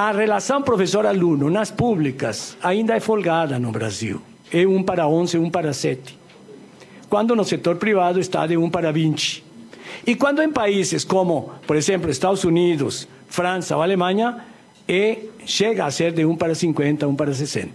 a relação professor-aluno nas públicas ainda é folgada no Brasil. É 1 para 11, 1 para 7. Quando no setor privado está de 1 para 20. E quando em países como, por exemplo, Estados Unidos, França ou Alemanha, é, chega a ser de 1 para 50, 1 para 60.